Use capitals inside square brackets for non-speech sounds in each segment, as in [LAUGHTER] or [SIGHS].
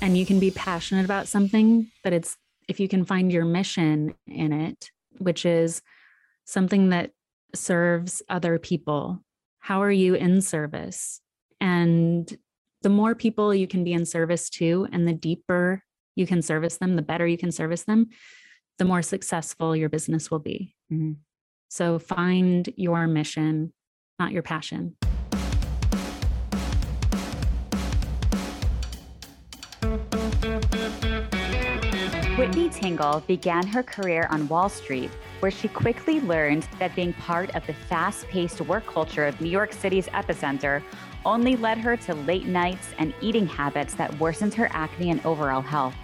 and you can be passionate about something, but it's if you can find your mission in it, which is something that serves other people, how are you in service? And the more people you can be in service to, and the deeper you can service them, the better you can service them, the more successful your business will be. Mm-hmm. So find your mission, not your passion. Whitney Tingle began her career on Wall Street, where she quickly learned that being part of the fast paced work culture of New York City's epicenter only led her to late nights and eating habits that worsened her acne and overall health.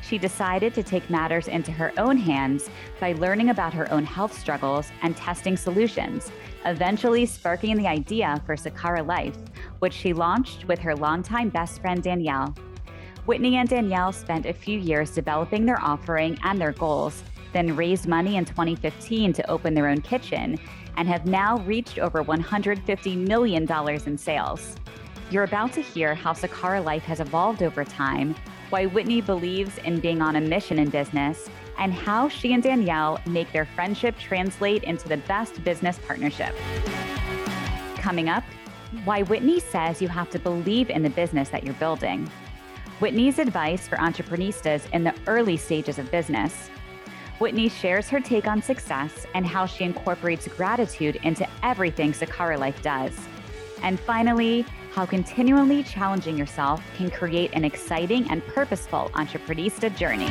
She decided to take matters into her own hands by learning about her own health struggles and testing solutions, eventually sparking the idea for Sakara Life, which she launched with her longtime best friend Danielle. Whitney and Danielle spent a few years developing their offering and their goals, then raised money in 2015 to open their own kitchen, and have now reached over $150 million in sales. You're about to hear how Sakara Life has evolved over time, why Whitney believes in being on a mission in business, and how she and Danielle make their friendship translate into the best business partnership. Coming up, why Whitney says you have to believe in the business that you're building Whitney's advice for entrepreneurs in the early stages of business. Whitney shares her take on success and how she incorporates gratitude into everything Sakara Life does. And finally, how continually challenging yourself can create an exciting and purposeful entrepreneurista journey.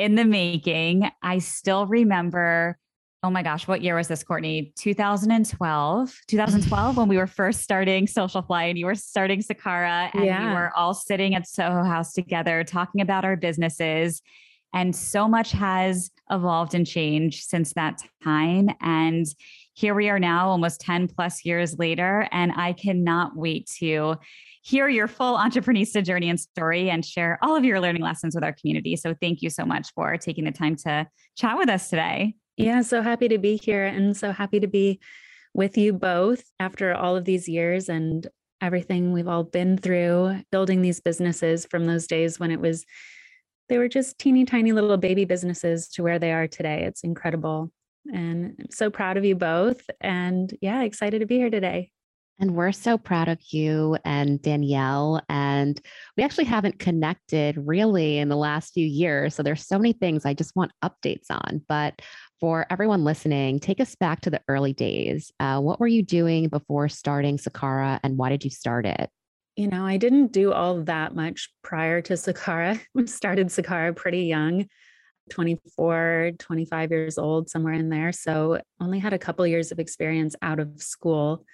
in the making. I still remember, oh my gosh, what year was this, Courtney? 2012, 2012, when we were first starting Socialfly and you were starting Sakara and yeah. we were all sitting at Soho House together talking about our businesses. And so much has evolved and changed since that time. And here we are now, almost 10 plus years later. And I cannot wait to hear your full entrepreneurista journey and story and share all of your learning lessons with our community. So thank you so much for taking the time to chat with us today. Yeah, so happy to be here and so happy to be with you both after all of these years and everything we've all been through building these businesses from those days when it was they were just teeny tiny little baby businesses to where they are today. It's incredible. And I'm so proud of you both and yeah, excited to be here today. And we're so proud of you and Danielle. And we actually haven't connected really in the last few years. So there's so many things I just want updates on. But for everyone listening, take us back to the early days. Uh, what were you doing before starting Sakara and why did you start it? You know, I didn't do all that much prior to Sakara. We [LAUGHS] started Sakara pretty young. 24, 25 years old, somewhere in there. So only had a couple years of experience out of school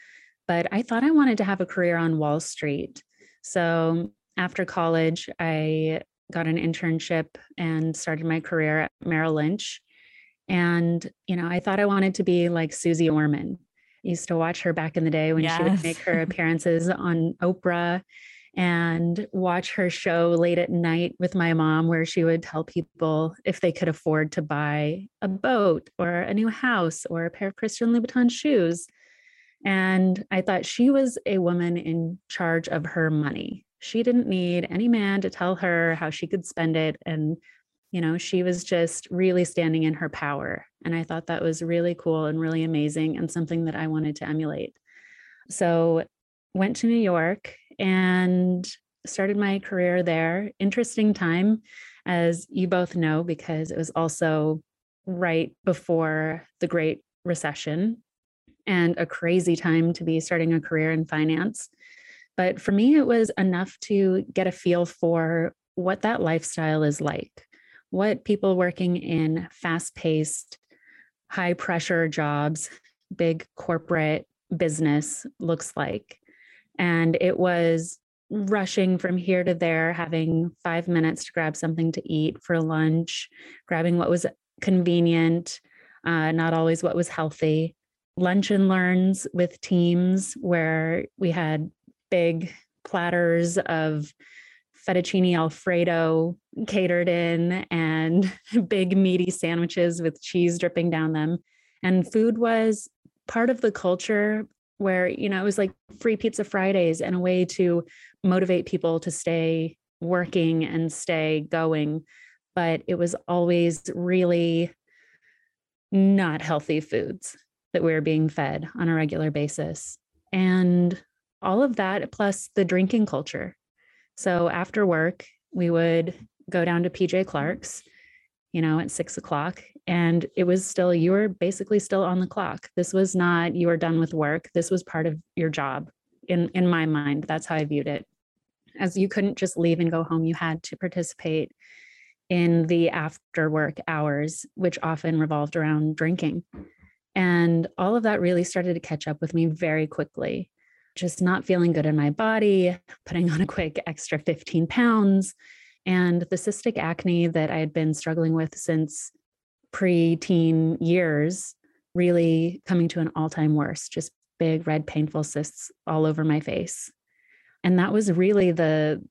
but I thought I wanted to have a career on Wall Street. So after college, I got an internship and started my career at Merrill Lynch. And, you know, I thought I wanted to be like Susie Orman. I used to watch her back in the day when yes. she would make her appearances on Oprah and watch her show late at night with my mom, where she would tell people if they could afford to buy a boat or a new house or a pair of Christian Louboutin shoes. And I thought she was a woman in charge of her money. She didn't need any man to tell her how she could spend it. And, you know, she was just really standing in her power. And I thought that was really cool and really amazing and something that I wanted to emulate. So, went to New York and started my career there. Interesting time, as you both know, because it was also right before the Great Recession and a crazy time to be starting a career in finance. But for me, it was enough to get a feel for what that lifestyle is like, what people working in fast paced, high pressure jobs, big corporate business looks like. And it was rushing from here to there, having five minutes to grab something to eat for lunch, grabbing what was convenient, uh, not always what was healthy. Lunch and learns with teams where we had big platters of fettuccine alfredo catered in and [LAUGHS] big meaty sandwiches with cheese dripping down them. And food was part of the culture where, you know, it was like free pizza Fridays and a way to motivate people to stay working and stay going. But it was always really not healthy foods that we were being fed on a regular basis. And all of that, plus the drinking culture. So after work, we would go down to PJ Clarke's, you know, at six o'clock. And it was still, you were basically still on the clock. This was not, you were done with work. This was part of your job. In, in my mind, that's how I viewed it. As you couldn't just leave and go home, you had to participate in the after work hours, which often revolved around drinking. And all of that really started to catch up with me very quickly just not feeling good in my body, putting on a quick extra 15 pounds, and the cystic acne that I had been struggling with since pre-teen years really coming to an all-time worst, just big red painful cysts all over my face. And that was really the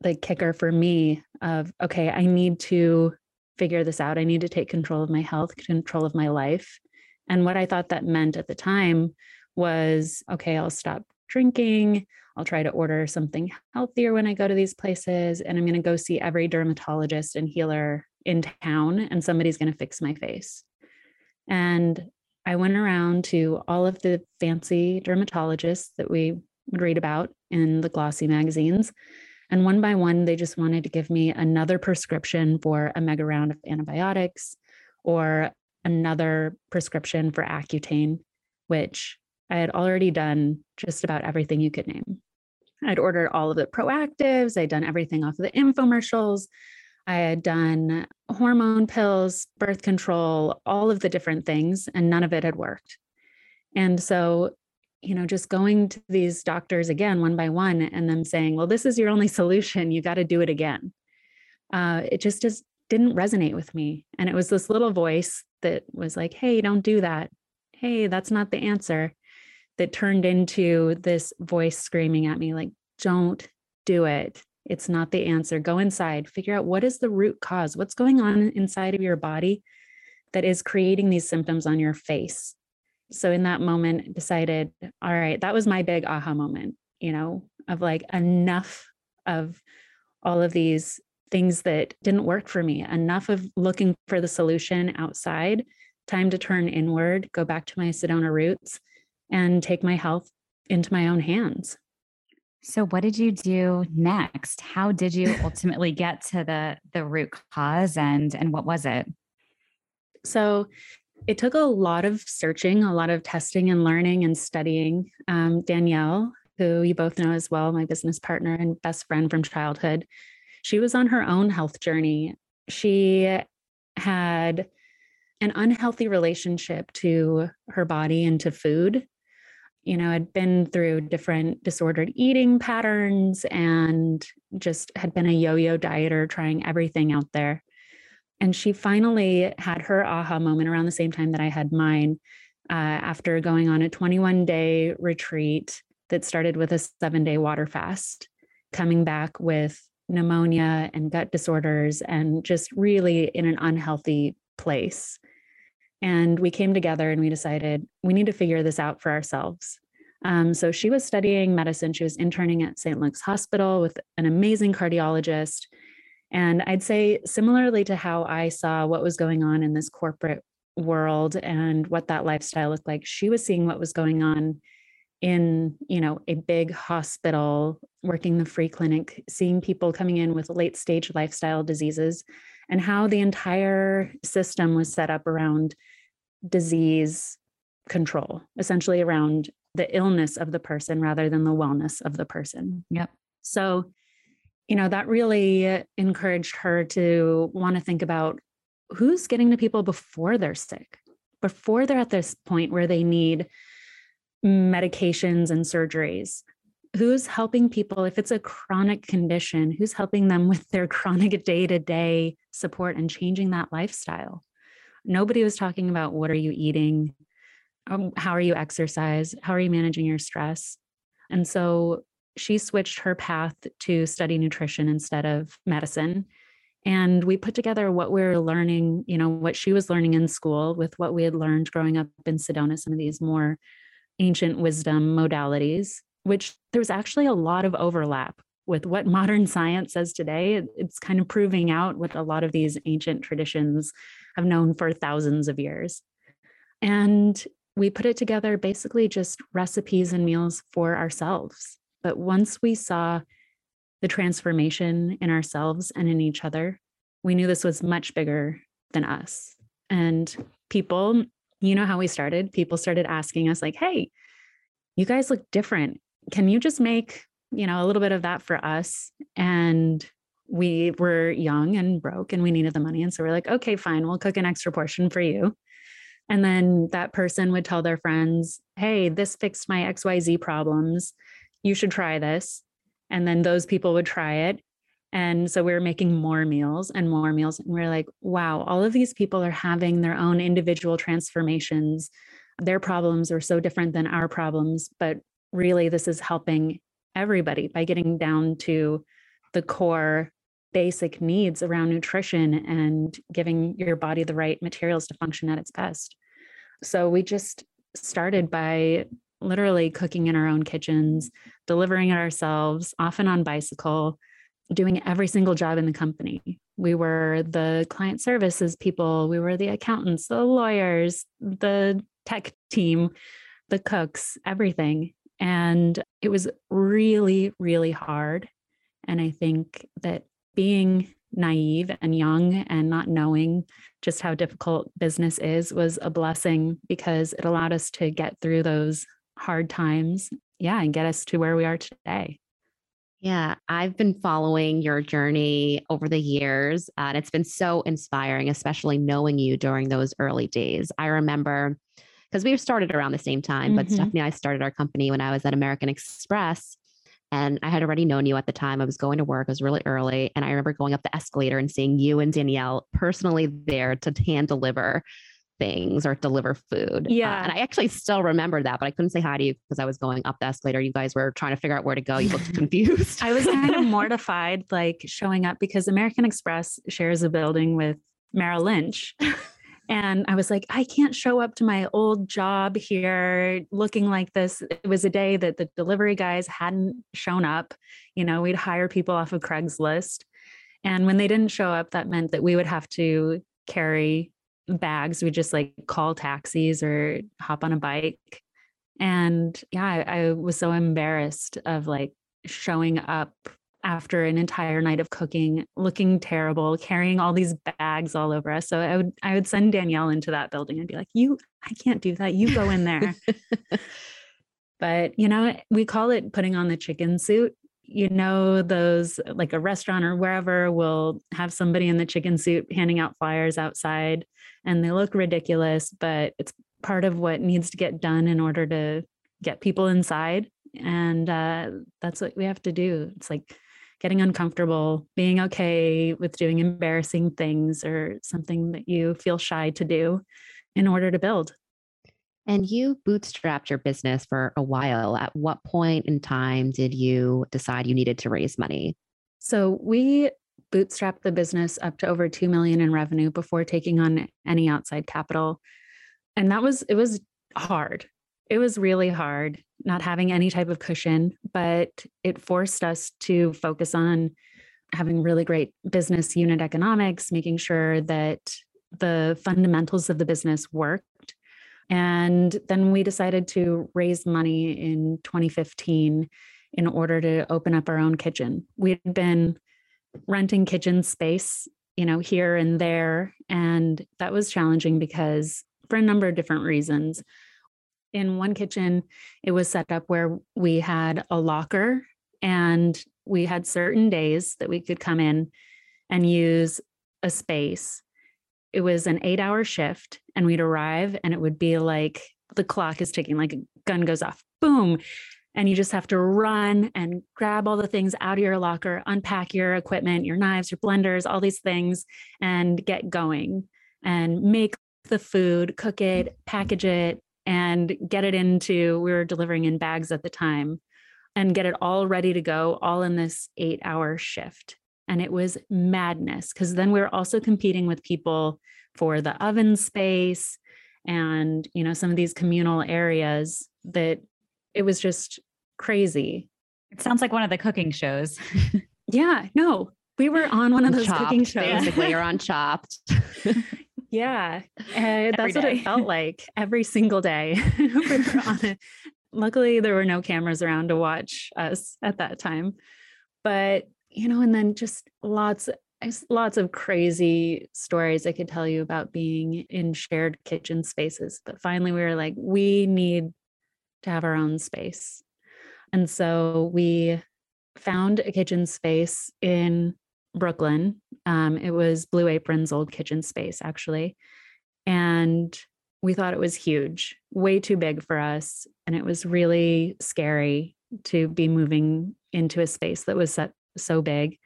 the kicker for me of okay, I need to figure this out. I need to take control of my health, control of my life. And what I thought that meant at the time was okay, I'll stop drinking. I'll try to order something healthier when I go to these places. And I'm going to go see every dermatologist and healer in town, and somebody's going to fix my face. And I went around to all of the fancy dermatologists that we would read about in the glossy magazines. And one by one, they just wanted to give me another prescription for a mega round of antibiotics or another prescription for Accutane, which I had already done just about everything you could name. I'd ordered all of the proactives, I'd done everything off of the infomercials. I had done hormone pills, birth control, all of the different things, and none of it had worked. And so, you know, just going to these doctors again, one by one, and them saying, well, this is your only [LAUGHS] solution. You got to do it again. Uh, it just just didn't resonate with me. And it was this little voice that was like, hey, don't do that. Hey, that's not the answer that turned into this voice screaming at me, like, don't do it. It's not the answer. Go inside, figure out what is the root cause, what's going on inside of your body that is creating these symptoms on your face. So, in that moment, decided, all right, that was my big aha moment, you know, of like enough of all of these things that didn't work for me, enough of looking for the solution outside, time to turn inward, go back to my Sedona roots and take my health into my own hands. So what did you do next? How did you ultimately get to the the root cause and and what was it? So it took a lot of searching, a lot of testing and learning and studying. Um, Danielle, who you both know as well, my business partner and best friend from childhood, she was on her own health journey. She had an unhealthy relationship to her body and to food you know, had been through different disordered eating patterns and just had been a yo yo dieter, trying everything out there. And she finally had her aha moment around the same time that I had mine uh, after going on a 21 day retreat that started with a seven day water fast, coming back with pneumonia and gut disorders and just really in an unhealthy place. And we came together and we decided we need to figure this out for ourselves. Um, so she was studying medicine. She was interning at St. Luke's Hospital with an amazing cardiologist. And I'd say, similarly to how I saw what was going on in this corporate world and what that lifestyle looked like, she was seeing what was going on in you know a big hospital working the free clinic seeing people coming in with late stage lifestyle diseases and how the entire system was set up around disease control, essentially around the illness of the person rather than the wellness of the person. Yep. So, you know, that really encouraged her to want to think about who's getting to people before they're sick, before they're at this point where they need medications and surgeries. who's helping people if it's a chronic condition who's helping them with their [LAUGHS] chronic day-to-day support and changing that lifestyle? Nobody was talking about what are you eating um, how are you exercise how are you managing your stress? And so she switched her path to study nutrition instead of medicine. And we put together what we are learning you know what she was learning in school with what we had learned growing up in sedona some of these more ancient wisdom modalities which there's actually a lot of overlap with what modern science says today. It's kind of proving out what a lot of these ancient traditions have known for thousands of years. And we put it together basically just recipes and meals for ourselves. But once we saw the transformation in ourselves and in each other, we knew this was much bigger than us. And people, you know how we started? People started asking us, like, hey, you guys look different can you just make, you know, a little bit of that for us? And we were young and broke and we needed the money. And so we're like, okay, fine, we'll cook an extra portion for you. And then that person would tell their friends, hey, this fixed my XYZ problems. You should try this. And then those people would try it. And so we were making more meals and more meals. And we we're like, wow, all of these people are having their own individual transformations. Their problems are so different than our problems, but really this is helping everybody by getting down to the core basic needs around nutrition and giving your body the right materials to function at its best. So we just started by literally cooking in our own kitchens, delivering it ourselves, often on bicycle, doing every single job in the company. We were the client services people, we were the accountants, the lawyers, the tech team, the cooks, everything. And it was really, really hard. And I think that being naive and young and not knowing just how difficult business is was a blessing because it allowed us to get through those hard times. Yeah, and get us to where we are today. Yeah, I've been following your journey over the years, and it's been so inspiring, especially knowing you during those early days. I remember because we started around the same time, but mm-hmm. Stephanie and I started our company when I was at American Express. And I had already known you at the time. I was going to work, it was really early. And I remember going up the escalator and seeing you and Danielle personally there to hand deliver things or deliver food. Uh, yeah. Uh, and I actually still remember that, but I couldn't say hi to you because I was going up the escalator. You guys were trying to figure out where to go. You looked [LAUGHS] confused. I was kind of [LAUGHS] mortified, like showing up because American Express shares a building with Merrill Lynch. And I was like, I can't show up to my old job here looking like this. It was a day that the delivery guys hadn't shown up. You know, we'd hire people off of Craigslist. And when they didn't show up, that meant that we would have to carry bags. We just like call taxis or hop on a bike. And yeah, I, I was so embarrassed of like showing up after an entire night of cooking, looking terrible, carrying all these bags all over us. So I would I would send Danielle into that building and be like, "You, I can't do that. You go in there." [LAUGHS] but you know, we call it putting on the chicken suit. You know, those like a restaurant or wherever will have somebody in the chicken suit handing out flyers outside, and they look ridiculous, but it's part of what needs to get done in order to get people inside and uh, that's what we have to do it's like getting uncomfortable, being okay with doing embarrassing things or something that you feel shy to do in order to build. And you bootstrapped your business for a while. At what point in time did you decide you needed to raise money? So we bootstrapped the business up to over 2 million in revenue before taking on any outside capital. And that was it was hard it was really hard not having any type of cushion, but it forced us to focus on having really great business unit economics, making sure that the fundamentals of the business worked. And then we decided to raise money in 2015 in order to open up our own kitchen. We'd been renting kitchen space, you know, here and there. And that was challenging because for a number of different reasons in one kitchen, it was set up where we had a locker and we had certain days that we could come in and use a space. It was an eight hour shift, and we'd arrive, and it would be like the clock is ticking, like a gun goes off, boom. and you just have to run and grab all the things out of your locker, unpack your equipment, your knives, your blenders, all these things, and get going and make the food, cook it, package it, and get it into, we were delivering in bags at the time, and get it all ready to go, all in this eight hour shift. And it was madness because then we were also competing with people for the oven space and, you know, some of these communal areas that it was just crazy. It sounds like one of the cooking shows. [LAUGHS] yeah, no, we were on one of those Chopped, cooking shows. Basically, you're on [LAUGHS] Chopped. yeah, [LAUGHS] uh, that's what it felt like every single day. we were on it. Luckily, there were no cameras around to watch us at that time, but you know, and then just lots lots of crazy stories I could tell you about being in shared kitchen spaces. But finally, we were like, we need to have our own space. And so we found a kitchen space in Brooklyn. Um, it was Blue Apron's old kitchen space, actually. And we thought it was huge, way too big for us. And it was really scary to be moving into a space that was set, so big.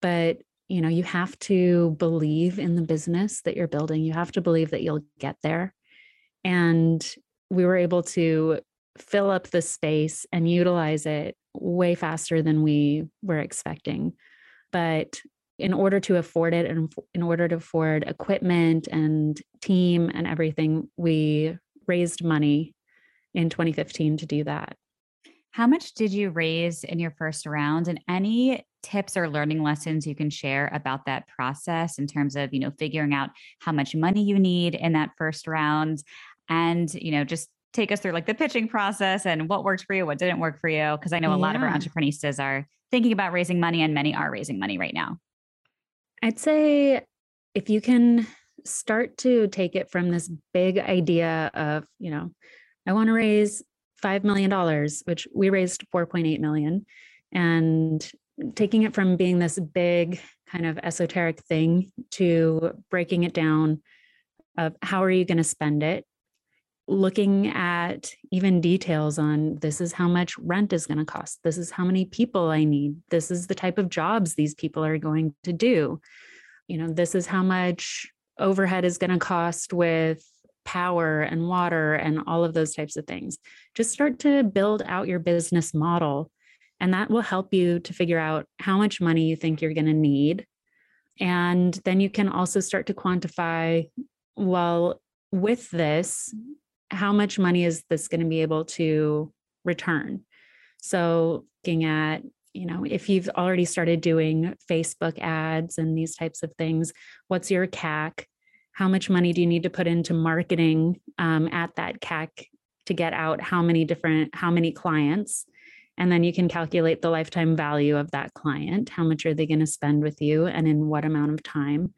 But you know, you have to believe in the business that you're building. You have to believe that you'll get there. And we were able to fill up the space and utilize it way faster than we were expecting. But in order to afford it and in order to afford equipment and team and everything, we raised money in 2015 to do that. How much did you raise in your first round and any tips or learning lessons you can share about that process in terms of, you know, figuring out how much money you need in that first round and, you know, just take us through like the pitching process and what worked for you, what didn't work for you because I know a yeah. lot of our entrepreneurs are thinking about raising money and many are raising money right now. I'd say if you can start to take it from this big idea of, you know, I want to raise $5 million, which we raised 4.8 million. And taking it from being this big kind of esoteric thing to breaking it down of how are you going to spend it looking at even details on this is how much rent is going to cost this is how many people i need this is the type of jobs these people are going to do you know this is how much overhead is going to cost with power and water and all of those types of things. Just start to build out your business model. And that will help you to figure out how much money you think you're going to need. And then you can also start to quantify well, with this, how much money is this going to be able to return? So, looking at you know, if you've already started doing Facebook ads and these types of things, what's your CAC? How much money do you need to put into marketing um, at that CAC to get out how many different, how many clients? And then you can calculate the lifetime value of that client. How much are they going to spend with you and in what amount of time?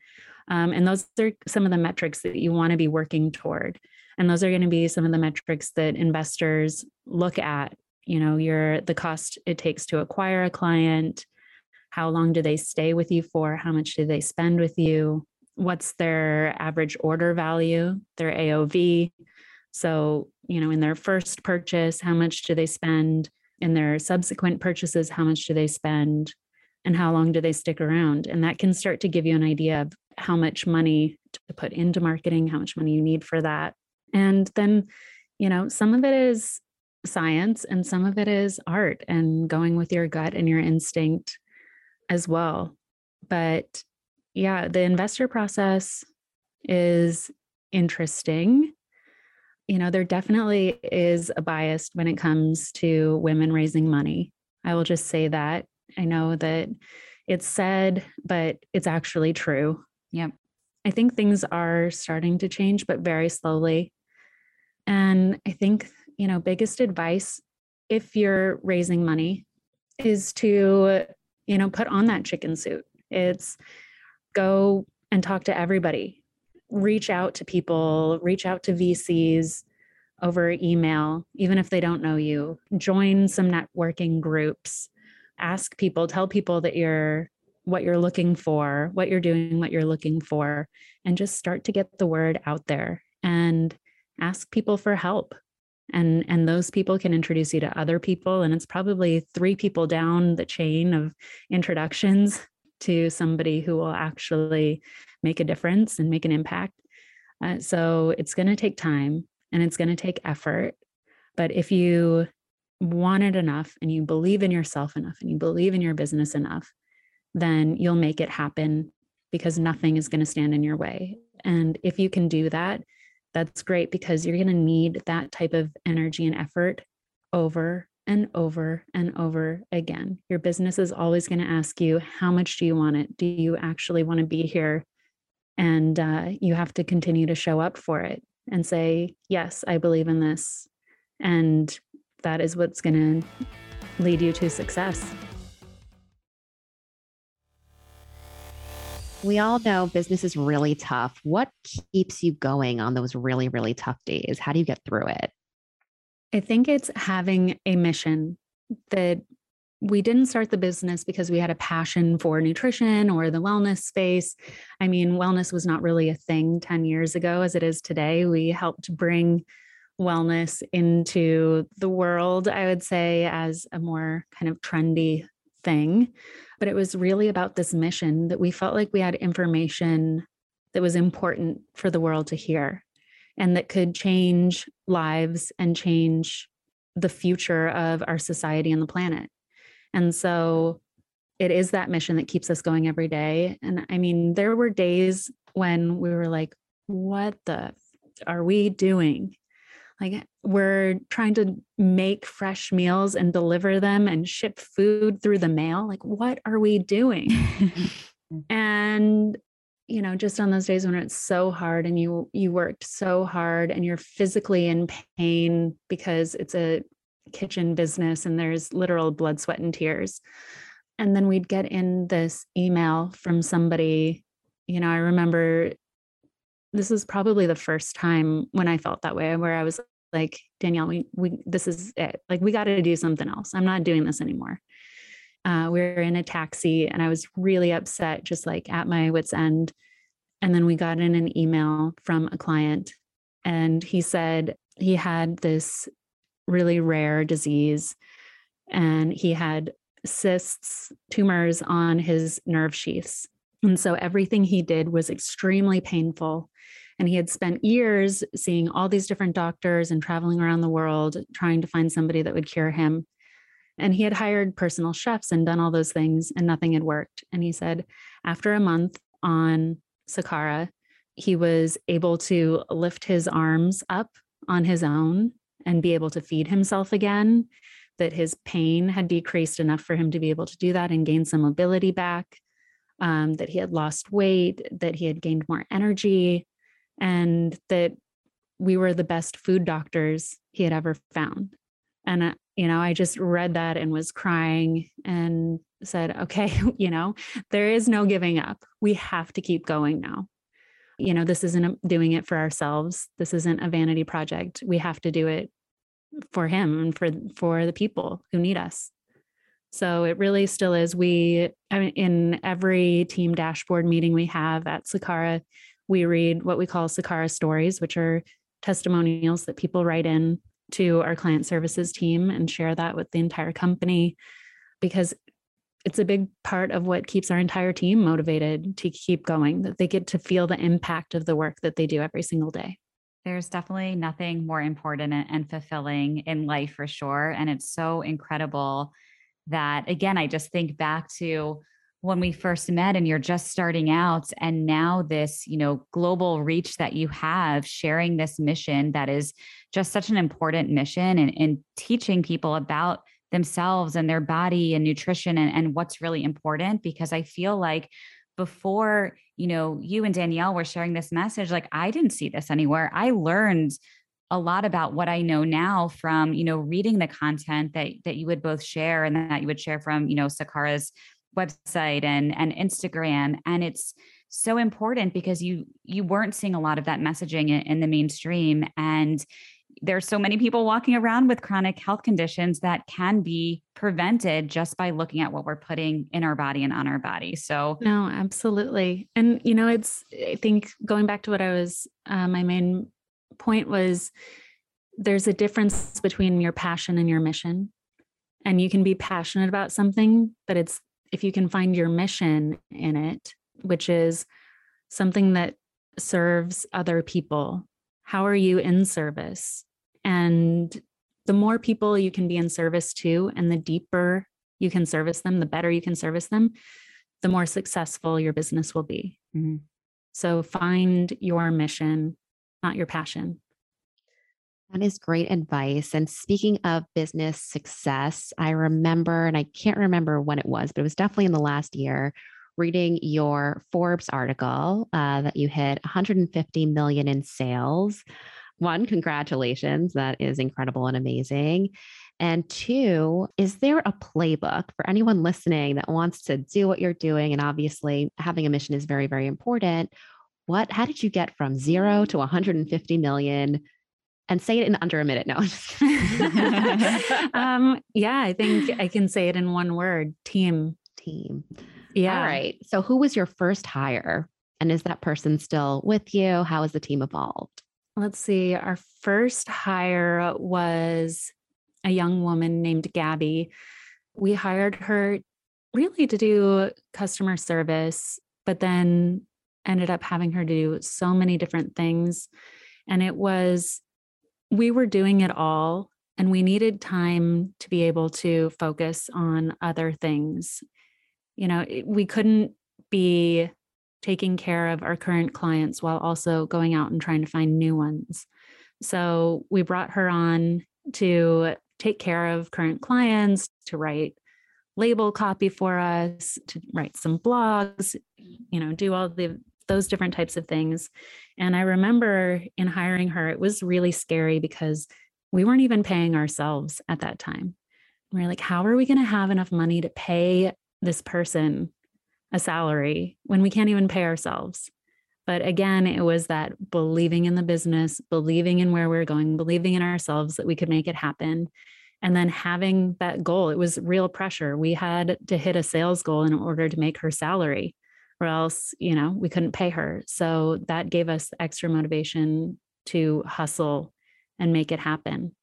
Um, and those are some of the metrics that you want to be working toward. And those are going to be some of the metrics that investors look at. You know, your the cost it takes to acquire a client, how long do they stay with you for, how much do they spend with you, what's their average order value, their AOV. So, you know, in their first purchase, how much do they spend? In their subsequent purchases, how much do they spend? And how long do they stick around? And that can start to give you an idea of how much money to put into marketing, how much money you need for that. And then, you know, some of it is science and some of it is art and going with your gut and your instinct as well. But yeah, the investor process is interesting. You know, there definitely is a bias when it comes to women raising money. I will just say that. I know that it's said, but it's actually true. Yep. I think things are starting to change, but very slowly. And I think, you know, biggest advice if you're raising money is to, you know, put on that chicken suit. It's go and talk to everybody. Reach out to people reach out to vcs over email even if they don't know you. Join some networking groups. Ask people tell people that you're what you're looking for what you're doing what you're looking for and just start to get the word out there and ask people for help. And and those people can introduce you to other people. And it's probably three people down the chain of introductions to somebody who will actually make a difference and make an impact. Uh, so it's going to take time and it's going to take effort but if you want it enough and you believe in yourself enough and you believe in your business enough then you'll make it happen because nothing is going to stand in your way. And if you can do that that's great because you're going to need that type of energy and effort over and over and over again. Your business is always going to ask you, How much do you want it? Do you actually want to be here? And uh, you have to continue to show up for it and say, Yes, I believe in this. And that is what's going to lead you to success. We all know business is really tough. What keeps you going on those really, really tough days? How do you get through it? I think it's having a mission that we didn't start the business because we had a passion for nutrition or the wellness space. I mean, wellness was not really a thing 10 years ago as it is today. We helped bring wellness into the world, I would say, as a more kind of trendy thing. But it was really about this mission that we felt like we had information that was important for the world to hear and that could change lives and change the future of our society and the planet. And so it is that mission that keeps us going every day. And I mean, there were days when we were like, what the are we doing? Like, we're trying to make fresh meals and deliver them and ship food through the mail. Like, what are we doing? [LAUGHS] and you know just on those days when it's so hard and you you worked so hard and you're physically in pain because it's a kitchen business and there's literal blood sweat and tears and then we'd get in this email from somebody you know i remember this is probably the first time when I felt that way, where I was like, Danielle, we, we this is it. Like, we got to do something else. I'm not doing this anymore. Uh, we were in a taxi and I was really upset, just like at my wits' end. And then we got in an email from a client, and he said he had this really rare disease and he had cysts, tumors on his nerve sheaths. And so everything he did was extremely painful. And he had spent years seeing all these different doctors and traveling around the world trying to find somebody that would cure him. And he had hired personal chefs and done all those things, and nothing had worked. And he said, after a month on Sakara, he was able to lift his arms up on his own and be able to feed himself again, that his pain had decreased enough for him to be able to do that and gain some mobility back, um, that he had lost weight, that he had gained more energy, and that we were the best food doctors he had ever found. And, uh, you know, I just read that and was crying and said, okay, [LAUGHS] you know, there is no giving up. We have to keep going now. You know, this isn't doing it for ourselves. This isn't a vanity project. We have to do it for him and for for the people who need us. So it really still is. We I mean, in every team dashboard meeting we have at Sakara, we read what we call Sakara stories, which are testimonials that people write in to our client services team and share that with the entire company because it's a big part of what keeps our entire team motivated to keep going, that they get to feel the impact of the work that they do every single day. There's definitely nothing more important and fulfilling in life for sure. And it's so incredible that, again, I just think back to when we first met and you're just starting out and now this you know global reach that you have sharing this mission that is just such an important mission and, and teaching people about themselves and their body and nutrition and, and what's really important because i feel like before you know you and danielle were sharing this message like i didn't see this anywhere. I learned a lot about what I know now from, you know, reading the content that that you would both share and that you would share from, you know, Sakara's website and and Instagram and it's so important because you you weren't seeing a lot of that messaging in, in the mainstream and there's so many people walking around with chronic health conditions that can be prevented just by looking at what we're putting in our body and on our body. So, no, absolutely. And, you know, it's, I think going back to what I was, uh, my main point was there's a difference between your passion and your mission. And you can be passionate about something, but it's if you can find your mission in it, which is something that serves other people, how are you in service? And the more people you can be in service to, and the deeper you can service them, the better you can service them, the more successful your business will be. Mm-hmm. So find your mission, not your passion. That is great advice. And speaking of business success, I remember, and I can't remember when it was, but it was definitely in the last year, reading your Forbes article uh, that you hit 150 million in sales. One, congratulations. That is incredible and amazing. And two, is there a playbook for anyone listening that wants to do what you're doing? And obviously, having a mission is very, very important. What, how did you get from zero to 150 million? And say it in under a minute. No. [LAUGHS] um, yeah, I think I can say it in one word team. Team. Yeah. All right. So, who was your first hire? And is that person still with you? How has the team evolved? Let's see. Our first hire was a young woman named Gabby. We hired her really to do customer service, but then ended up having her do so many different things. And it was, we were doing it all, and we needed time to be able to focus on other things. You know, we couldn't be taking care of our current clients while also going out and trying to find new ones. So we brought her on to take care of current clients, to write label copy for us, to write some blogs, you know, do all the those different types of things. And I remember in hiring her, it was really scary because we weren't even paying ourselves at that time. We we're like, how are we going to have enough money to pay this person a salary when we can't even pay ourselves? But again, it was that believing in the business, believing in where we we're going, believing in ourselves that we could make it happen. And then having that goal, it was real pressure. We had to hit a sales goal in order to make her salary, or else, you know, we couldn't pay her. So that gave us extra motivation to hustle and make it happen.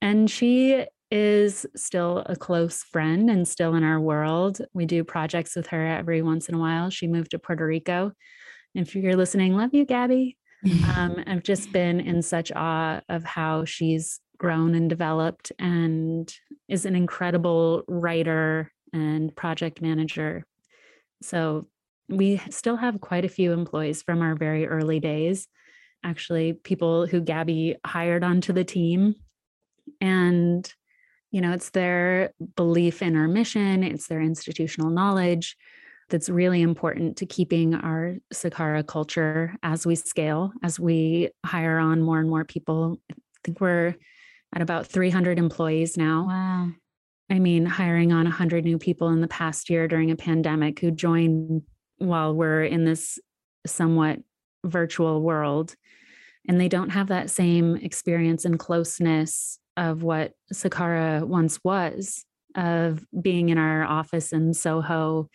And she is still a close friend and still in our world. We do projects with her every once in a while. She moved to Puerto Rico if you're listening, love you, Gabby. um, [LAUGHS] I've just been in such awe of how she's grown and developed and is an incredible writer and project manager. So we still have quite a few employees from our very early days, actually, people who Gabby hired onto the team. And, you know, it's their belief in our mission, it's their institutional knowledge that's really important to keeping our Sakara culture as we scale, as we hire on more and more people. I think we're at about 300 employees now. Wow. I mean, hiring on 100 new people in the past year during a pandemic who joined while we're in this somewhat virtual world. And they don't have that same experience and closeness of what Sakara once was, of being in our office in Soho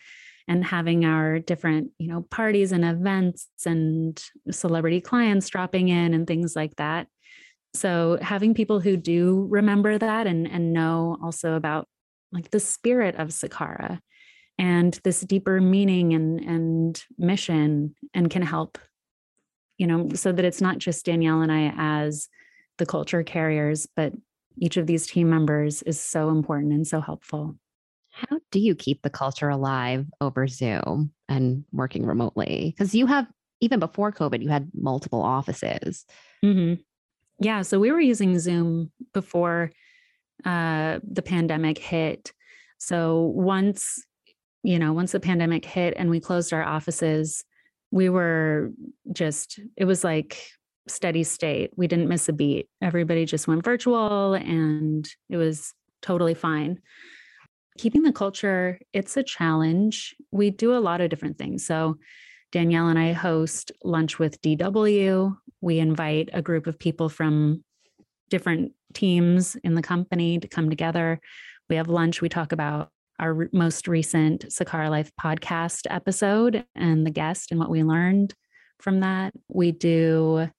and having our different you know parties and events and celebrity clients dropping in and things like that so having people who do remember that and and know also about like the spirit of sakara and this deeper meaning and and mission and can help you know so that it's not just danielle and i as the culture carriers but each of these team members is so important and so helpful how do you keep the culture alive over Zoom and working remotely? Because you have, even before COVID, you had multiple offices. Mm-hmm. Yeah. So we were using Zoom before uh, the pandemic hit. So once, you know, once the pandemic hit and we closed our offices, we were just, it was like steady state. We didn't miss a beat. Everybody just went virtual and it was totally fine keeping the culture, it's a challenge. We do a lot of different things. So, Danielle and I host lunch with DW. We invite a group of people from different teams in the company to come together. We have lunch. We talk about our most recent Sakara Life podcast episode and the guest and what we learned from that. We do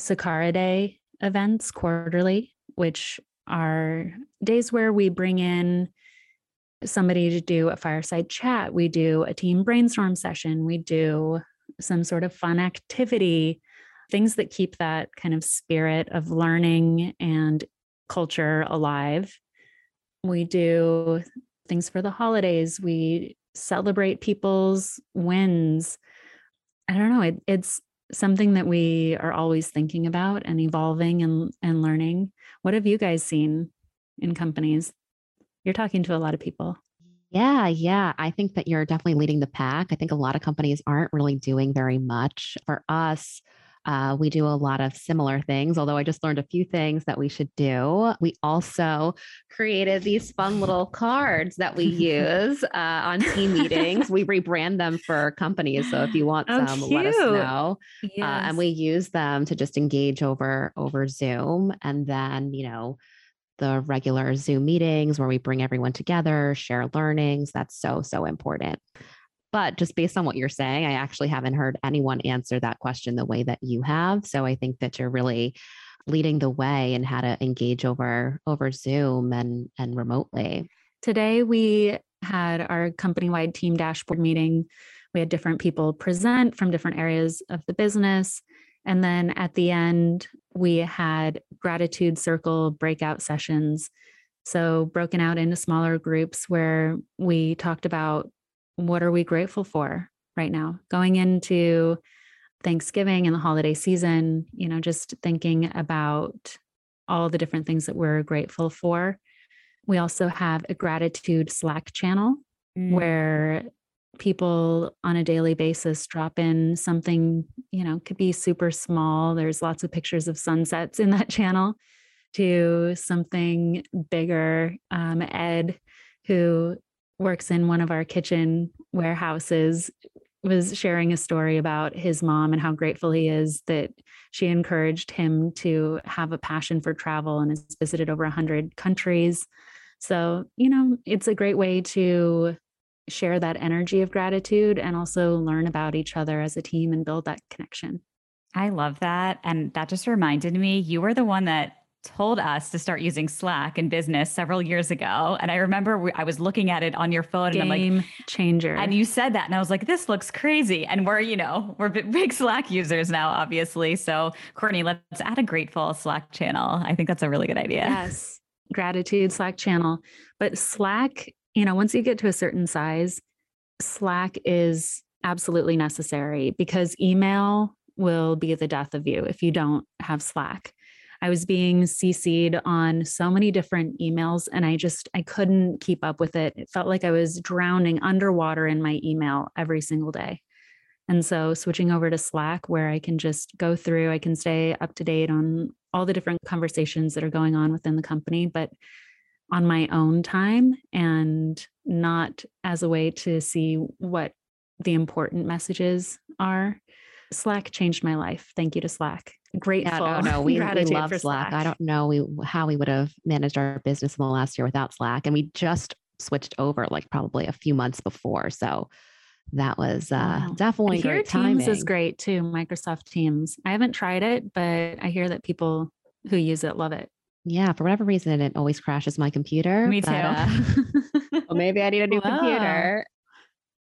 Sakara Day events quarterly, which are days where we bring in somebody to do a fireside chat. We do a team brainstorm session. We do some sort of fun activity, things that keep that kind of spirit of learning and culture alive. We do things for the holidays. We celebrate people's wins. I don't know. It, it's something that we are always thinking about and evolving and, and learning. What have you guys seen in companies? You're talking to a lot of people. Yeah, yeah. I think that you're definitely leading the pack. I think a lot of companies aren't really doing very much. For us, uh, we do a lot of similar things, although I just learned a few things that we should do. We also created these fun little cards that we [LAUGHS] use uh, on team meetings. We rebrand them for companies. So if you want Oh, some, let us cute. know. Uh, and we use them to just engage over over Zoom. And then, you know, the regular Zoom meetings where we bring everyone together, share learnings. That's so, so important. But just based on what you're saying, I actually haven't heard anyone answer that question the way that you have. So I think that you're really leading the way in how to engage over over Zoom and and remotely. Today, we had our company wide team dashboard meeting. We had different people present from different areas of the business. And then at the end, we had gratitude circle breakout sessions. So, broken out into smaller groups where we talked about what are we grateful for right now going into Thanksgiving and the holiday season, you know, just thinking about all the different things that we're grateful for. We also have a gratitude Slack channel Mm. where people on a daily basis drop in something, you know, could be super small. There's lots of pictures of sunsets in that [LAUGHS] channel to something bigger. Um, Ed, who works in one of our kitchen warehouses, was sharing a story about his mom and how grateful he is that she encouraged him to have a passion for travel and has visited over 100 countries. So, you know, it's a great way to share that energy of gratitude and also learn about each other as a team and build that connection. I love that. And that just reminded me you were the one that told us to start using Slack in business several years ago. And I remember we, I was looking at it on your phone and I'm like, Game changer. and you said that, and I was like, this looks crazy. And we're, you know, we're big Slack users now, obviously. So, Courtney, let's add a grateful Slack channel. I think that's a really good idea. Yes. Gratitude Slack channel. But Slack, you know, once you get to a certain size, Slack is absolutely necessary because email will be the death of you if you don't have Slack. I was being CC'd on so many different emails and I just I couldn't keep up with it. It felt like I was drowning underwater in my email every single day. And so switching over to Slack where I can just go through, I can stay up to date on all the different conversations that are going on within the company, but on my own time and not as a way to see what the important messages are. Slack changed my life. Thank you to Slack. Grateful. Yeah, no, no, [LAUGHS] we, we love for Slack. I don't know we, how we would have managed our business in the last year without Slack. And we just switched over like probably a few months before. So that was uh, Wow. definitely I hear great Teams timing. is great too, Microsoft Teams. I haven't tried it, but I hear that people who use it love it. Yeah, for whatever reason, it always crashes my computer. Me but, too. uh, [LAUGHS] [LAUGHS] well, maybe I need a new Wow. computer.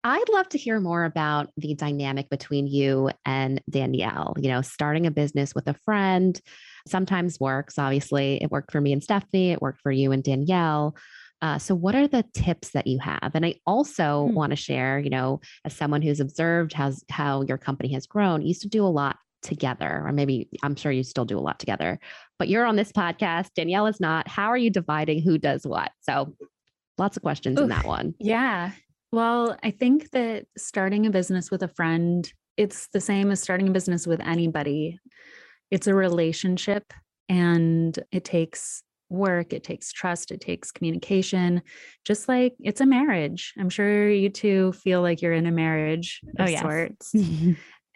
I'd love to hear more about the dynamic between you and Danielle. You know, starting a business with a friend sometimes works. Obviously, it worked for me and Stephanie, it worked for you and Danielle. Uh, so, what are the tips that you have? And I also Hmm. want to share, you know, as someone who's observed how's, how your company has grown, you used to do a lot together, or maybe I'm sure you still do a lot together, but you're on this podcast. Danielle is not. How are you dividing who does what? So, lots of questions in that one. Yeah. Well, I think that starting a business with a friend, it's the same as starting a business with anybody. It's a relationship and it takes work, it takes trust, it takes communication, just like it's a marriage. I'm sure you two feel like you're in a marriage Oh, of yes. sorts. [LAUGHS]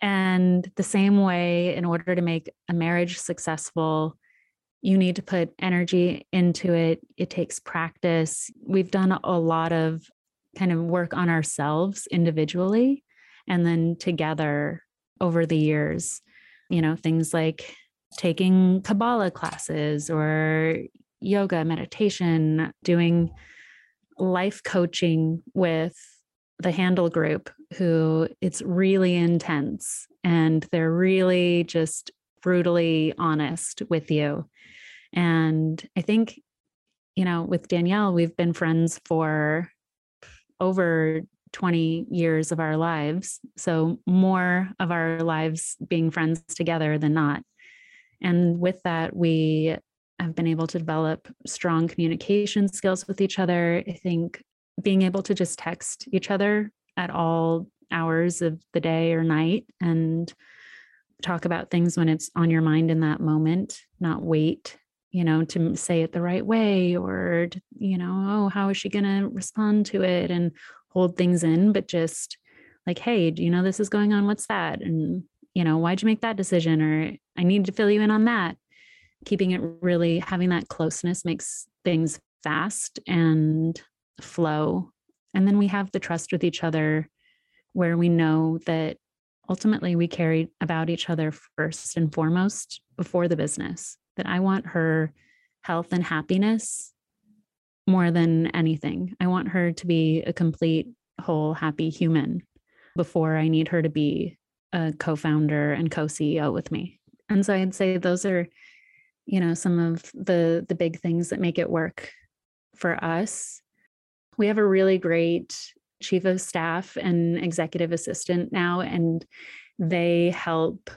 And the same way, in order to make a marriage successful, you need to put energy into it. It takes practice. We've done a lot of kind of work on ourselves individually and then together over the years. You know, things like taking Kabbalah classes or yoga, meditation, doing life coaching with the Handel Group who it's really intense and they're really just brutally honest with you. And I think, you know, with Danielle, we've been friends for over 20 years of our lives. So, more of our lives being friends together than not. And with that, we have been able to develop strong communication skills with each other. I think being able to just text each other at all hours of the day or night and talk about things when it's on your mind in that moment, not wait, you know, to say it the right way or, to, you know, oh, how is she going to respond to it and hold things in, but just like, hey, do you know this is going on? What's that? And, you know, why'd you make that decision? Or I need to fill you in on that. Keeping it really, having that closeness makes things fast and flow. And then we have the trust with each other where we know that ultimately we care about each other first and foremost before the business, that I want her health and happiness more than anything. I want her to be a complete, whole, happy human before I need her to be a co founder and co CEO with me. And so I'd say those are, you know, some of the the big things that make it work for us. We have a really great chief of staff and executive assistant now, and they help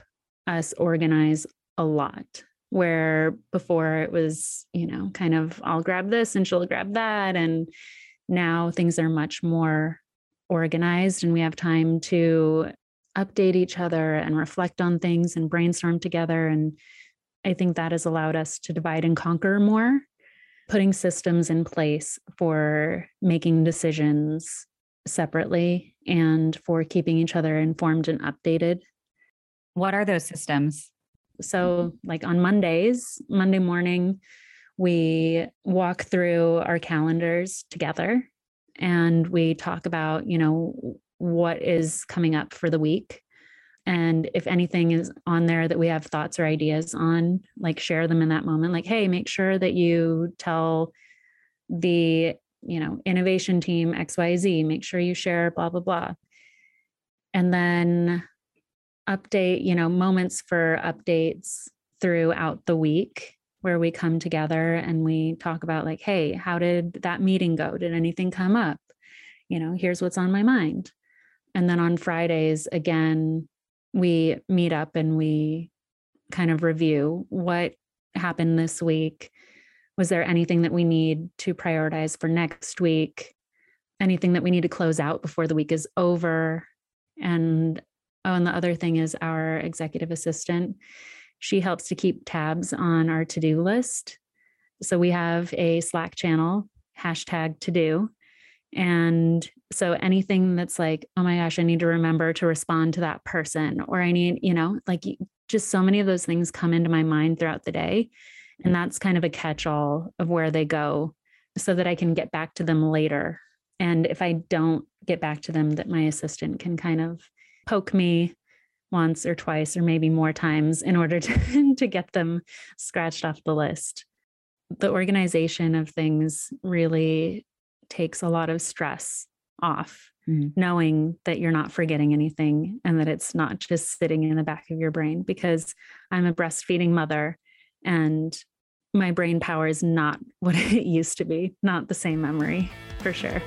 us organize a lot where before it was, you know, kind of I'll grab this and she'll grab that. And now things are much more organized and we have time to update each other and reflect on things and brainstorm together. And I think that has allowed us to divide and conquer more, putting systems in place for making decisions separately and for keeping each other informed and updated. What are those systems? So, like on Mondays, Monday morning, we walk through our calendars together and we talk about, you know, what is coming up for the week. And if anything is on there that we have thoughts or ideas on, like share them in that moment. Like, hey, make sure that you tell the, you know, innovation team XYZ, make sure you share blah, blah, blah. And then update, you know, moments for updates throughout the week where we come together and we talk about like, hey, how did that meeting go? Did anything come up? You know, here's what's on my mind. And then on Fridays, again, we meet up and we kind of review what happened this week. Was there anything that we need to prioritize for next week? Anything that we need to close out before the week is over? And Oh, and the other thing is our executive assistant. She helps to keep tabs on our to do list. So we have a Slack channel, hashtag to do. And so anything that's like, oh my gosh, I need to remember to respond to that person, or I need, you know, like just so many of those things come into my mind throughout the day. And that's kind of a catch all of where they go so that I can get back to them later. And if I don't get back to them, that my assistant can kind of poke me once or twice or maybe more times in order to, [LAUGHS] to get them scratched off the list. The organization of things really takes a lot of stress off, mm-hmm. knowing that you're not forgetting anything and that it's not just sitting in the back of your brain. Because I'm a breastfeeding mother and my brain power is not [LAUGHS] what it used to be, not the same memory for sure.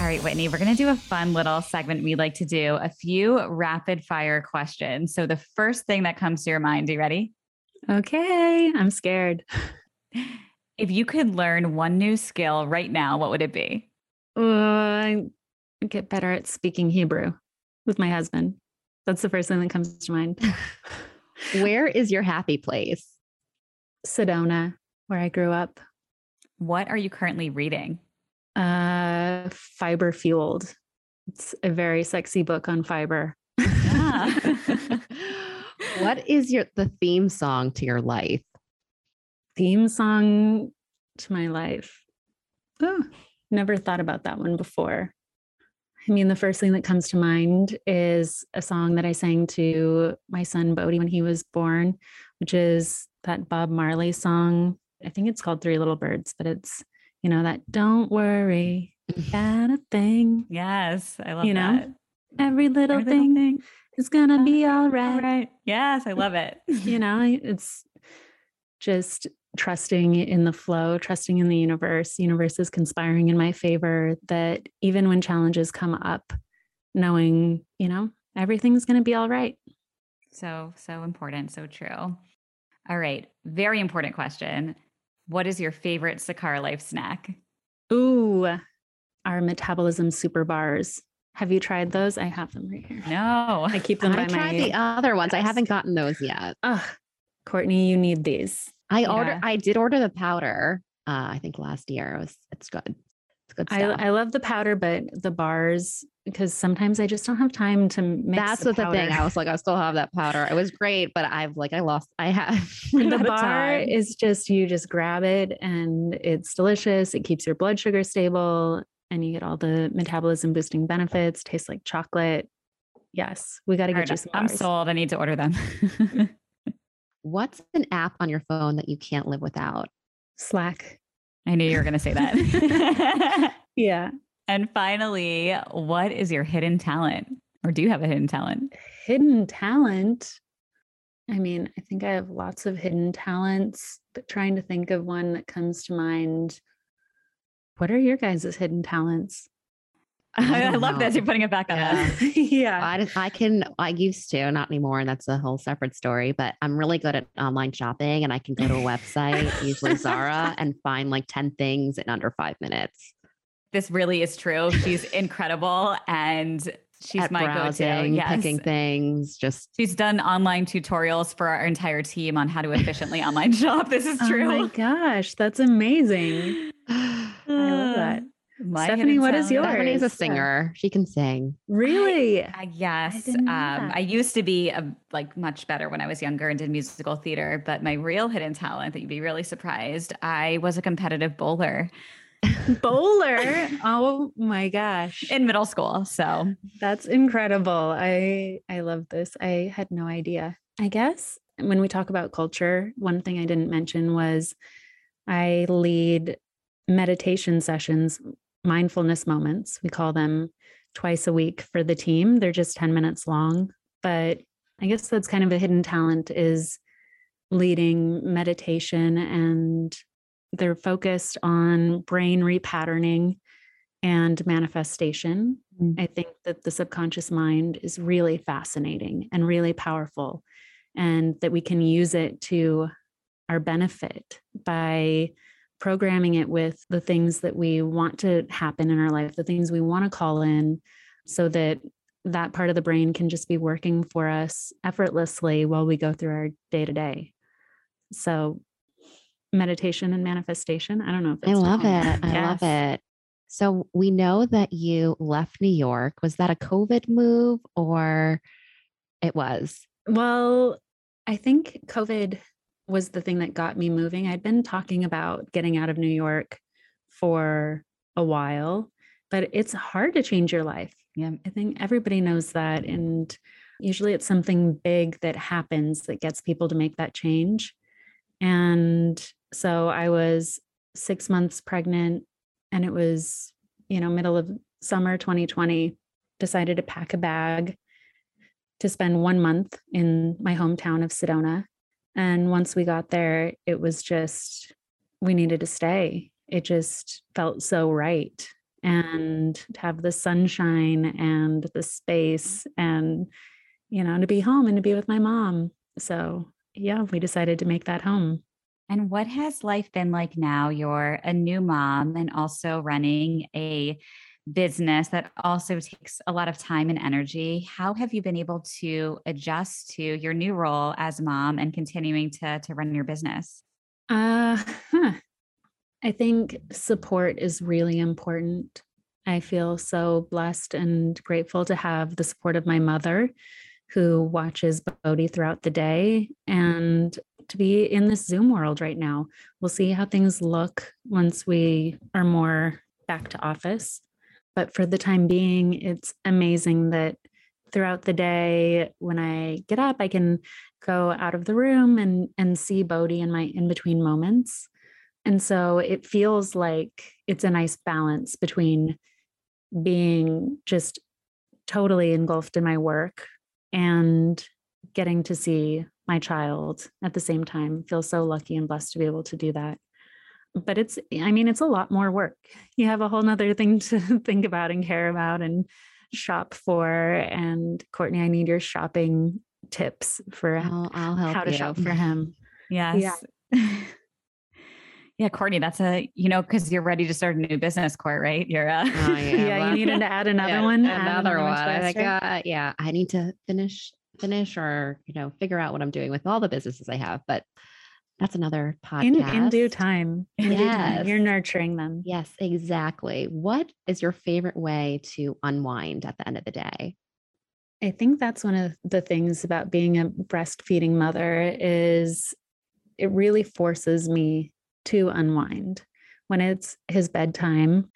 All right, Whitney, we're going to do a fun little segment we like to do a few rapid fire questions. So, the first thing that comes to your mind, are you ready? Okay, I'm scared. If you could learn one new skill right now, what would it be? Uh, I get better at speaking Hebrew with my husband. That's the first thing that comes to mind. [LAUGHS] Where is your happy place? Sedona, where I grew up. What are you currently reading? Uh, fiber fueled. It's a very sexy book on fiber. Yeah. [LAUGHS] what is your the theme song to your life? Theme song to my life. Oh, never thought about that one before. I mean, the first thing that comes to mind is a song that I sang to my son Bodhi when he was born, which is that Bob Marley song. I think it's called Three Little Birds, but it's, you know, that don't worry, got a thing. Yes, I love you know, that. every little, Every thing, little thing. is gonna be all All right. right. Yes, I love it. [LAUGHS] You know, it's just trusting in the flow, trusting in the universe. Universe is conspiring in my favor that even when challenges come up, knowing, you know, everything's going to be all right. So, so important. So true. All right. Very important question. What is your favorite Sakara Life snack? Ooh, our metabolism super bars. Have you tried those? I have them right here. No. I keep them I by tried my. the other ones. I haven't gotten those yet. Ugh, Courtney, you need these. I Yeah. ordered. I did order the powder. Uh, I think last year. It was. It's good. It's good I, stuff. I love the powder, but the bars because sometimes I just don't have time to mix. That's the what the thing. I was like, I still have that powder. It was great, but I've like, I lost. I have [LAUGHS] the bar is just you just grab it and it's delicious. It keeps your blood sugar stable and you get all the metabolism boosting benefits. Tastes like chocolate. Yes, we got to get you some I'm bars. sold. I need to order them. [LAUGHS] What's an app on your phone that you can't live without? Slack. I knew you were going to say that. [LAUGHS] [LAUGHS] Yeah. and finally, what is your hidden talent? Or do you have a hidden talent? Hidden talent. I mean, I think I have lots of hidden talents, but trying to think of one that comes to mind. What are your guys' hidden talents? I [LAUGHS] I, love this. know. You're putting it back on Yeah. us. [LAUGHS] yeah. I, just- I can. I used to, not anymore, and that's a whole separate story. But I'm really good at online shopping, and I can go to a website, usually Zara, and [LAUGHS] find like ten things in under five minutes. This really is true. She's incredible. And she's at my go to. browsing, Yes. picking things. Just She's done online tutorials for our entire team on how to efficiently [LAUGHS] online shop. This is true. Oh my gosh, that's amazing. [SIGHS] I love that. My Stephanie, what is yours? Stephanie's a Yeah. singer. She can sing. Really? I guess. didn't know um. I used to be a, like much better when I was younger and did musical theater, but my real hidden talent that you'd be really surprised, I was a competitive bowler [LAUGHS] Bowler. oh my gosh. in middle school. So That's incredible. I I love this. I had no idea. I guess when we talk about culture, one thing I didn't mention was I lead meditation sessions, mindfulness moments. We call them twice a week for the team. They're just 10 minutes long, but I guess that's kind of a hidden talent is leading meditation and they're focused on brain repatterning and manifestation. Mm. I think that the subconscious mind is really fascinating and really powerful, and that we can use it to our benefit by programming it with the things that we want to happen in our life, the things we want to call in, so that that part of the brain can just be working for us effortlessly while we go through our day to day. So, meditation and manifestation. I don't know if I love it. [LAUGHS] I love it. So we know that you left New York. Was that a COVID move or it was? Well, I think COVID was the thing that got me moving. I'd been talking about getting out of New York for a while, but it's hard to change your life. yeah, I think everybody knows that. And usually it's something big that happens that gets people to make that change. And so I was six months pregnant and it was, you know, middle of summer 2020, decided to pack a bag to spend one month in my hometown of Sedona. And once we got there, it was just, we needed to stay. It just felt so right. And to have the sunshine and the space and, you know, to be home and to be with my mom. So, yeah, we decided to make that home. And what has life been like now? You're a new mom and also running a business that also takes a lot of time and energy. How have you been able to adjust to your new role as mom and continuing to, to run your business? Uh, huh. I think support is really important. I feel so blessed and grateful to have the support of my mother who watches Bodhi throughout the day and to be in this Zoom world right now. We'll see how things look once we are more back to office. but for the time being, it's amazing that throughout the day, when I get up, I can go out of the room and and see Bodhi in my in between moments. And so it feels like it's a nice balance between being just totally engulfed in my work and getting to see my child at the same time. Feel so lucky and blessed to be able to do that. But it's, I mean, it's a lot more work. You have a whole nother thing [LAUGHS] to think about and care about and shop for. And Courtney, I need your shopping tips for I'll, I'll help how to you. shop for him. Yes. Yeah. [LAUGHS] yeah, Courtney, that's a, you know, because you're ready to start a new business, Court, right? You're, uh, [LAUGHS] Oh, yeah, you needed to add another Yeah, one. add Another one. to the I'm like, uh, yeah, I need to finish, finish, or you know, figure out what I'm doing with all the businesses I have. But that's another podcast. in, in due time. In due time. You're nurturing them. Yes, exactly. What is your favorite way to unwind at the end of the day? I think that's one of the things about being a breastfeeding mother is it really forces me to unwind. When it's his bedtime,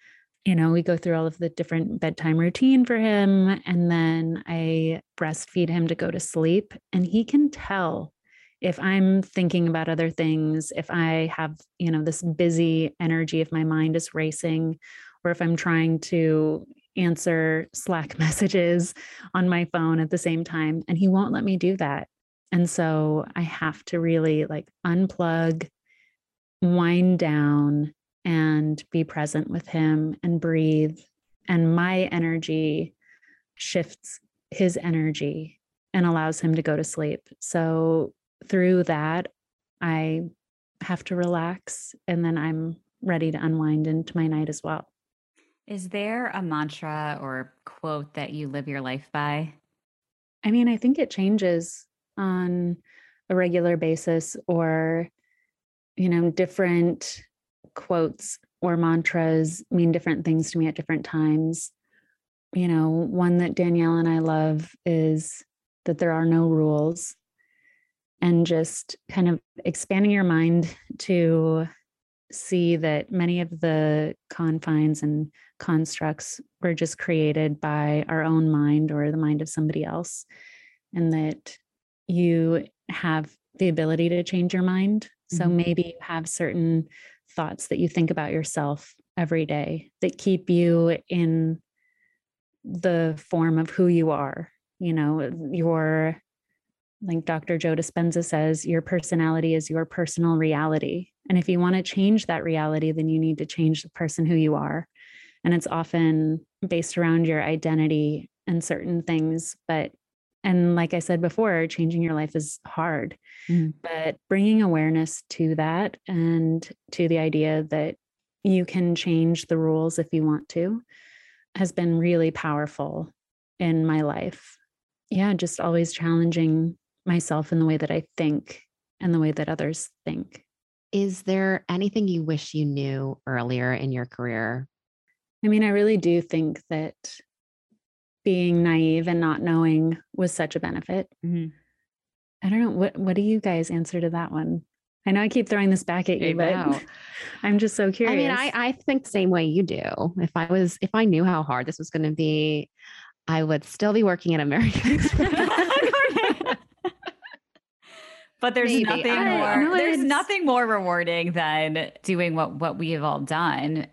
you know, we go through all of the different bedtime routine for him and then I breastfeed him to go to sleep and he can tell if I'm thinking about other things, if I have, you know, this busy energy, if my mind is racing, or if I'm trying to answer Slack [LAUGHS] messages on my phone at the same time. And he won't let me do that. And so I have to really like unplug, wind down, and be present with him and breathe. And my energy shifts his energy and allows him to go to sleep. So through that, I have to relax and then I'm ready to unwind into my night as well. is there a mantra or quote that you live your life by? I mean, I think it changes on a regular basis or, you know, different quotes or mantras mean different things to me at different times. You know, one that Danielle and I love is that there are no rules and just kind of expanding your mind to see that many of the confines and constructs were just created by our own mind or the mind of somebody else and that you have the ability to change your mind so Mhm. maybe you have certain thoughts that you think about yourself every day that keep you in the form of who you are you know eh, your like Dr. Joe Dispenza says, your personality is your personal reality. And if you want to change that reality, then you need to change the person who you are. And it's often based around your identity and certain things. But, and like I said before, changing your life is hard. Mhm. But bringing awareness to that and to the idea that you can change the rules if you want to has been really powerful in my life. Yeah, just always challenging myself in the way that I think and the way that others think. Is there anything you wish you knew earlier in your career? I mean, I really do think that being naive and not knowing was such a benefit. Mhm. I don't know what what do you guys answer to that one? I know I keep throwing this back at you, I but know. [LAUGHS] I'm just so curious. I mean, I, I think the same way you do. If I was, if I knew how hard this was going to be, I would still be working at American [LAUGHS] Express. [LAUGHS] but there's Maybe. nothing I- more no, there's nothing more rewarding than doing what what we have all done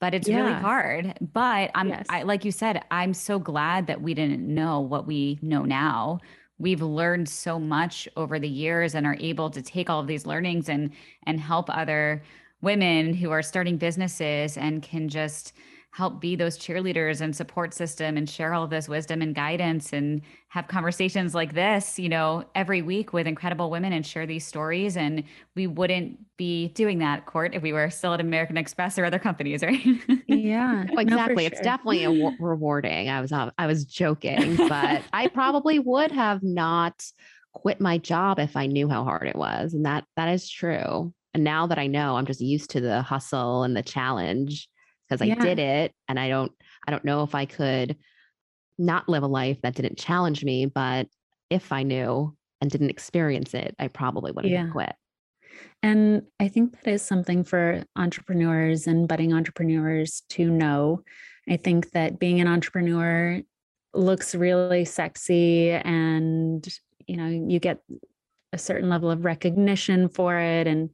but it's really hard. But i'm Yes. I, like you said i'm so glad that we didn't know what we know now. We've learned so much over the years and are able to take all of these learnings and and help other women who are starting businesses and can just help be those cheerleaders and support system and share all of this wisdom and guidance and have conversations like this, you know, every week with incredible women and share these stories. And we wouldn't be doing that, Court, if we were still at American Express or other companies, [LAUGHS] right? yeah, [LAUGHS] no, for exactly. It's sure. definitely a rewarding. I was I was joking, but I probably would have not quit my job if I knew how hard it was, and that that is true. And now that I know, I'm just used to the hustle and the challenge because I did it, and I don't I don't know if I could not live a life that didn't challenge me, but if I knew and didn't experience it, I probably would have Yeah. quit. And I think that is something for entrepreneurs and budding entrepreneurs to know I think that being an entrepreneur looks really sexy and you know you get a certain level of recognition for it and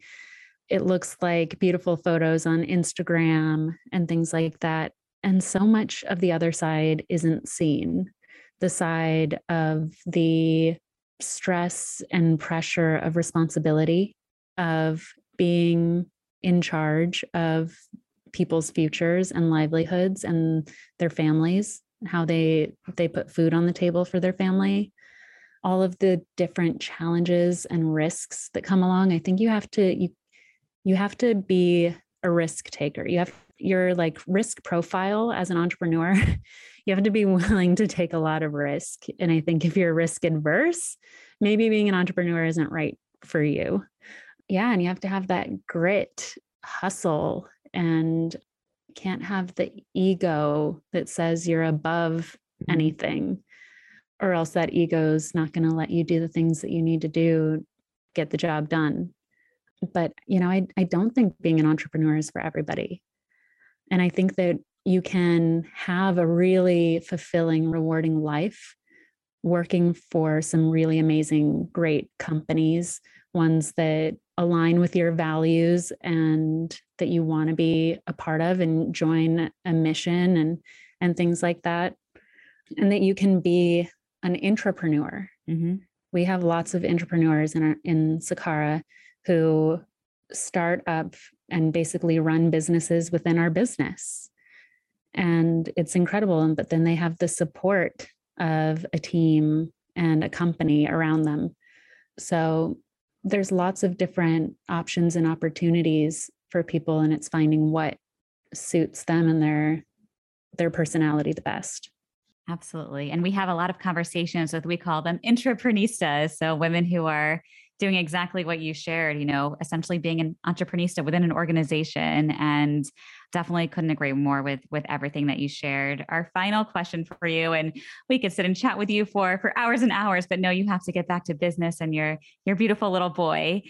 it looks like beautiful photos on Instagram and things like that and so much of the other side isn't seen. The side of the stress and pressure of responsibility of being in charge of people's futures and livelihoods and their families how they they put food on the table for their family all of the different challenges and risks that come along. I think you have to you you have to be a risk taker. You have your like risk profile as an entrepreneur [LAUGHS] you have to be willing to take a lot of risk. And i think if you're risk adverse maybe being an entrepreneur isn't right for you. Yeah and you have to have that grit hustle and can't have the ego that says you're above mm-hmm. anything or else that ego's not going to let you do the things that you need to do get the job done but you know I, I don't think being an entrepreneur is for everybody and i think that you can have a really fulfilling rewarding life working for some really amazing great companies ones that align with your values and that you want to be a part of and join a mission and and things like that and that you can be an entrepreneur mm-hmm. we have lots of entrepreneurs in our, in sakara who start up and basically run businesses within our business. And it's incredible but then they have the support of a team and a company around them. So there's lots of different options and opportunities for people and it's finding what suits them and their their personality the best. Absolutely. And we have a lot of conversations with we call them intraprenistas so women who are doing exactly what you shared, you know, essentially being an Entreprenista within an organization and definitely couldn't agree more with with everything that you shared. Our final question for you and we could sit and chat with you for for hours and hours, but no you have to get back to business and your your beautiful little boy.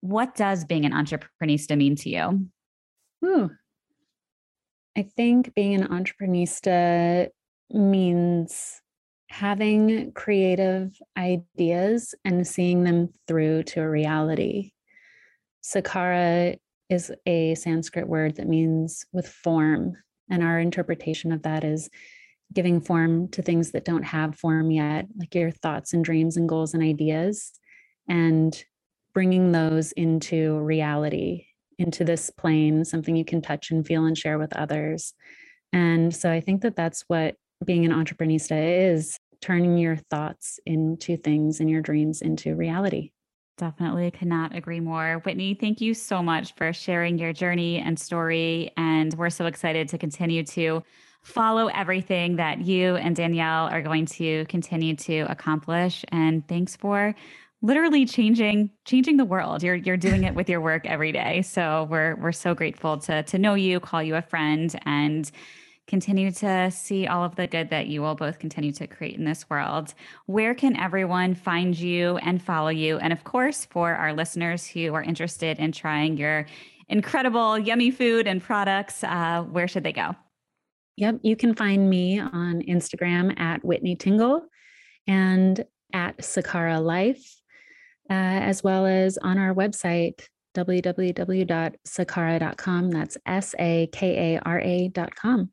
What does being an Entreprenista mean to you? Ooh. I think being an Entreprenista means having creative ideas and seeing them through to a reality. Sakara is a Sanskrit word that means with form. And our interpretation of that is giving form to things that don't have form yet, like your thoughts and dreams and goals and ideas, and bringing those into reality, into this plane, something you can touch and feel and share with others. And so I think that that's what being an Entreprenista is turning your thoughts into things and your dreams into reality. Definitely cannot agree more. Whitney, thank you so much for sharing your journey and story. And we're so excited to continue to follow everything that you and Danielle are going to continue to accomplish. And thanks for literally changing changing the world. You're you're doing it with your work every day. So we're we're so grateful to to know you, call you a friend and continue to see all of the good that you will both continue to create in this world. Where can everyone find you and follow you? And of course, for our listeners who are interested in trying your incredible, yummy food and products, uh, where should they go? Yep, you can find me on Instagram at Whitney Tingle and at Sakara Life, uh, as well as on our website, www.sakara.com. That's S A K A R A.com.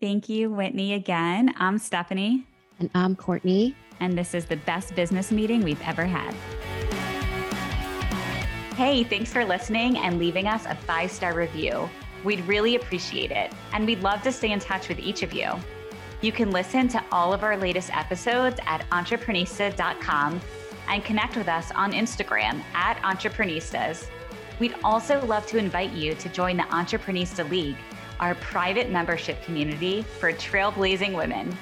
Thank you, Whitney, again. I'm Stephanie. And I'm Courtney. And this is the best business meeting we've ever had. Hey, thanks for listening and leaving us a five star review. We'd really appreciate it. And we'd love to stay in touch with each of you. You can listen to all of our latest episodes at entreprenista.com and connect with us on Instagram at entreprenistas. We'd also love to invite you to join the Entreprenista League our private membership community for trailblazing women.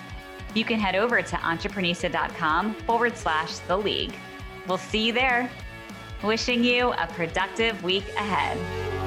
You can head over to entreprenista.com forward slash the league. We'll see you there. Wishing you a productive week ahead.